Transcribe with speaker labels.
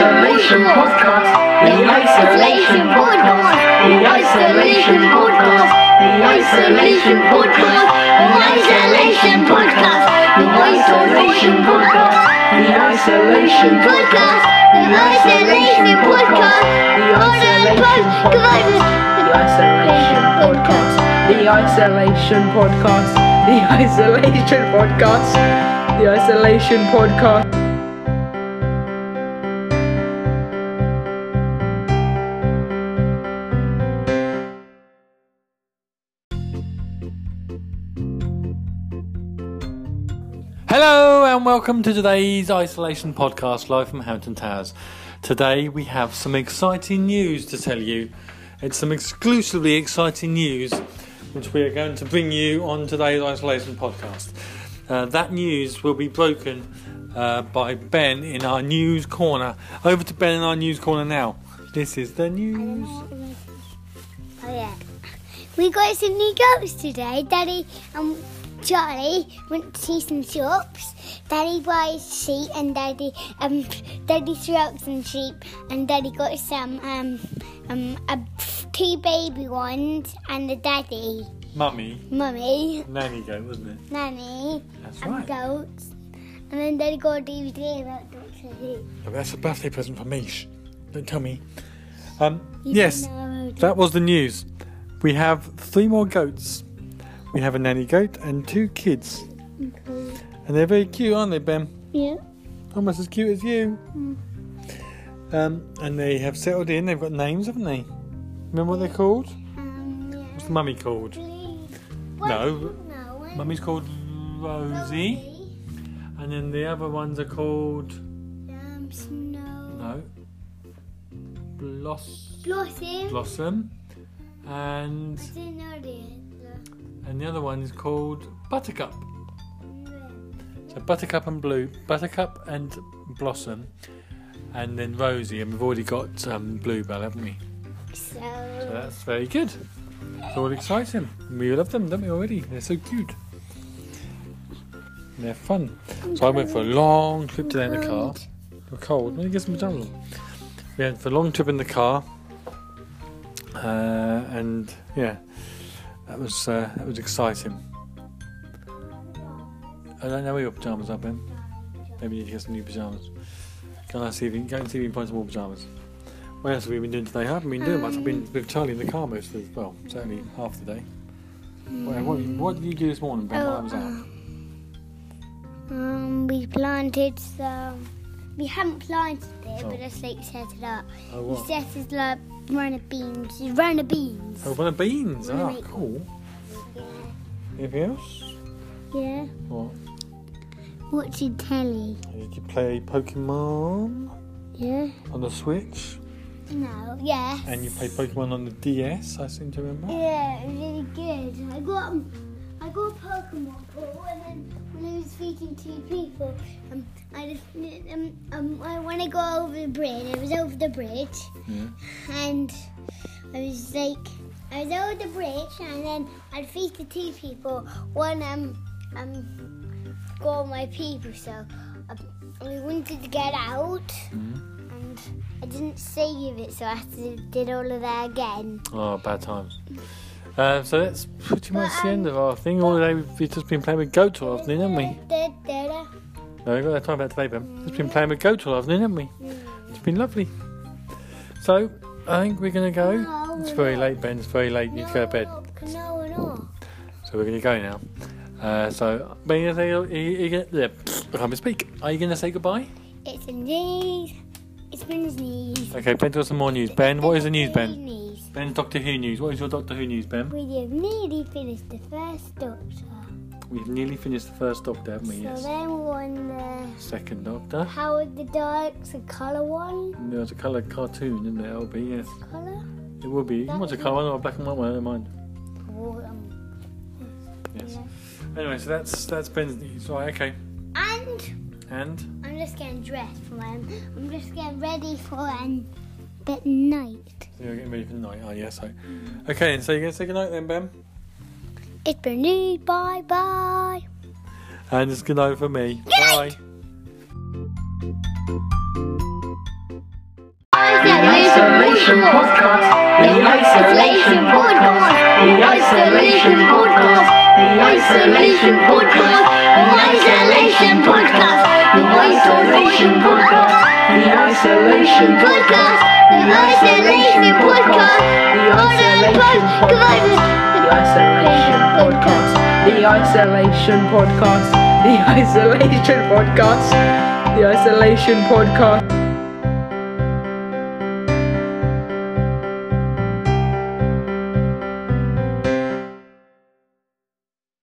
Speaker 1: Isolation Podcast. The Isolation Podcast. The Isolation Podcast. The Isolation Podcast. The Isolation Podcast. The Isolation Podcast. The Isolation Podcast. The Isolation Podcast. The Isolation Podcast. The Isolation Podcast. The Isolation Podcast. The Isolation Podcast.
Speaker 2: Hello and welcome to today's Isolation Podcast live from Hampton Towers. Today we have some exciting news to tell you. It's some exclusively exciting news which we are going to bring you on today's Isolation Podcast. Uh, that news will be broken uh, by Ben in our news corner. Over to Ben in our news corner now. This is the news.
Speaker 3: Oh yeah. We got some new goats today. Daddy and Charlie went to see some shops. Daddy buys sheep and Daddy um Daddy threw out some sheep and Daddy got some um um a, two baby ones and a daddy,
Speaker 2: Mummy,
Speaker 3: mummy,
Speaker 2: nanny goat, wasn't it?
Speaker 3: nanny,
Speaker 2: That's
Speaker 3: and
Speaker 2: right.
Speaker 3: goats. And then Daddy got a DVD about Doctor Who.
Speaker 2: Oh, that's a birthday present for me. Don't tell me. Um, yes. That was the news. We have three more goats. We have a nanny goat and two kids. And they're very cute, aren't they, Ben?
Speaker 3: Yeah.
Speaker 2: Almost as cute as you. Um, and they have settled in. They've got names, haven't they? Remember what they're called?
Speaker 3: Um, yeah.
Speaker 2: What's the mummy called? No.
Speaker 3: No.
Speaker 2: Mummy's called Rosie. And then the other ones are called.
Speaker 3: Um, snow.
Speaker 2: No. Bloss.
Speaker 3: Blossom.
Speaker 2: Blossom. And. And the other one is called Buttercup. So Buttercup and Blue, Buttercup and Blossom, and then Rosie, and we've already got um, Bluebell, haven't we? So
Speaker 3: So,
Speaker 2: that's very good. It's all exciting. We love them, don't we already? They're so cute. And they're fun. So I went for a long trip today in the car. We're cold. Let me get some on. We went for a long trip in the car, uh, and yeah, that was uh, that was exciting. I don't know where your pajamas are, Ben. Maybe you need to get some new pajamas. Can I see if you go and see if you can find some more pajamas? What else have we been doing today? I haven't been doing much. I've been with Charlie in the car most of the well, certainly half the day. What, what, what did you do this morning, Ben? While I was out?
Speaker 3: um, we planted some. We haven't planted it,
Speaker 2: Oh.
Speaker 3: but it's like set it up.
Speaker 2: Oh, what?
Speaker 3: set it like runner beans. Runner beans.
Speaker 2: Oh, of beans.
Speaker 3: Wanna
Speaker 2: Ah,
Speaker 3: make-
Speaker 2: cool.
Speaker 3: Yeah.
Speaker 2: Anything else?
Speaker 3: Yeah.
Speaker 2: What?
Speaker 3: Watching telly.
Speaker 2: Did you play Pokemon
Speaker 3: Yeah.
Speaker 2: on the Switch?
Speaker 3: No. Yes.
Speaker 2: And you played Pokemon on the DS, I seem to remember.
Speaker 3: Yeah, it was really good. I got I got a Pokemon ball, and then when I was feeding two people, um, I just um, um, I, when I got over the bridge, it was over the bridge,
Speaker 2: Yeah.
Speaker 3: and I was like, I was over the bridge, and then I'd feed the two people. One um um got my people, so um, we wanted to get out,
Speaker 2: Mhm.
Speaker 3: and I didn't save it, so I had to did all of that again.
Speaker 2: Oh, bad times. Uh, so that's pretty much the end of our thing. All day we've just been playing with Goat all afternoon, haven't we? No, we've got that time about today, Ben. Just been playing with Goat all afternoon, haven't we? It's been lovely. So, I think we're going to go.
Speaker 3: No,
Speaker 2: It's very
Speaker 3: not.
Speaker 2: late, Ben. It's very late. You need to go to bed.
Speaker 3: No, we're not.
Speaker 2: So we're going to go now. Uh, so, Ben, you gonna are you, gonna, I can't speak. Are you going to say goodbye?
Speaker 3: It's knees. It's been his knees.
Speaker 2: Okay, Ben's got some more news. Ben, what is the news, Ben? Ben, Doctor Who news. What is your Doctor Who news, Ben?
Speaker 3: We have nearly finished the first Doctor.
Speaker 2: We've nearly finished the first Doctor, haven't we? Yes.
Speaker 3: So
Speaker 2: Yes.
Speaker 3: then we're on the
Speaker 2: Second Doctor.
Speaker 3: Howard the Dark's a colour one.
Speaker 2: There's a colour cartoon, isn't there? It'll be, yes.
Speaker 3: Colour?
Speaker 2: It will be. You watch a colour one or a black and white one, I don't mind.
Speaker 3: Oh, um,
Speaker 2: Yes.
Speaker 3: yeah.
Speaker 2: Anyway, so that's that's Ben's news. Right, okay.
Speaker 3: And
Speaker 2: And
Speaker 3: I'm just getting dressed for um, I'm just getting ready for um, bed night.
Speaker 2: you're getting ready for the night, are you? So, okay, and so you're going to say goodnight then, Ben?
Speaker 3: It's been news. Bye bye.
Speaker 2: And it's good night for me.
Speaker 3: Good night.
Speaker 2: Bye.
Speaker 3: Isolation Podcast. The Isolation Podcast. The Isolation Podcast. The Isolation Podcast. Isolation Podcast. The Isolation Podcast. The Isolation Podcast. The Isolation Podcast. The Isolation Podcast. The Isolation Podcast. The Isolation Podcast. The Isolation Podcast.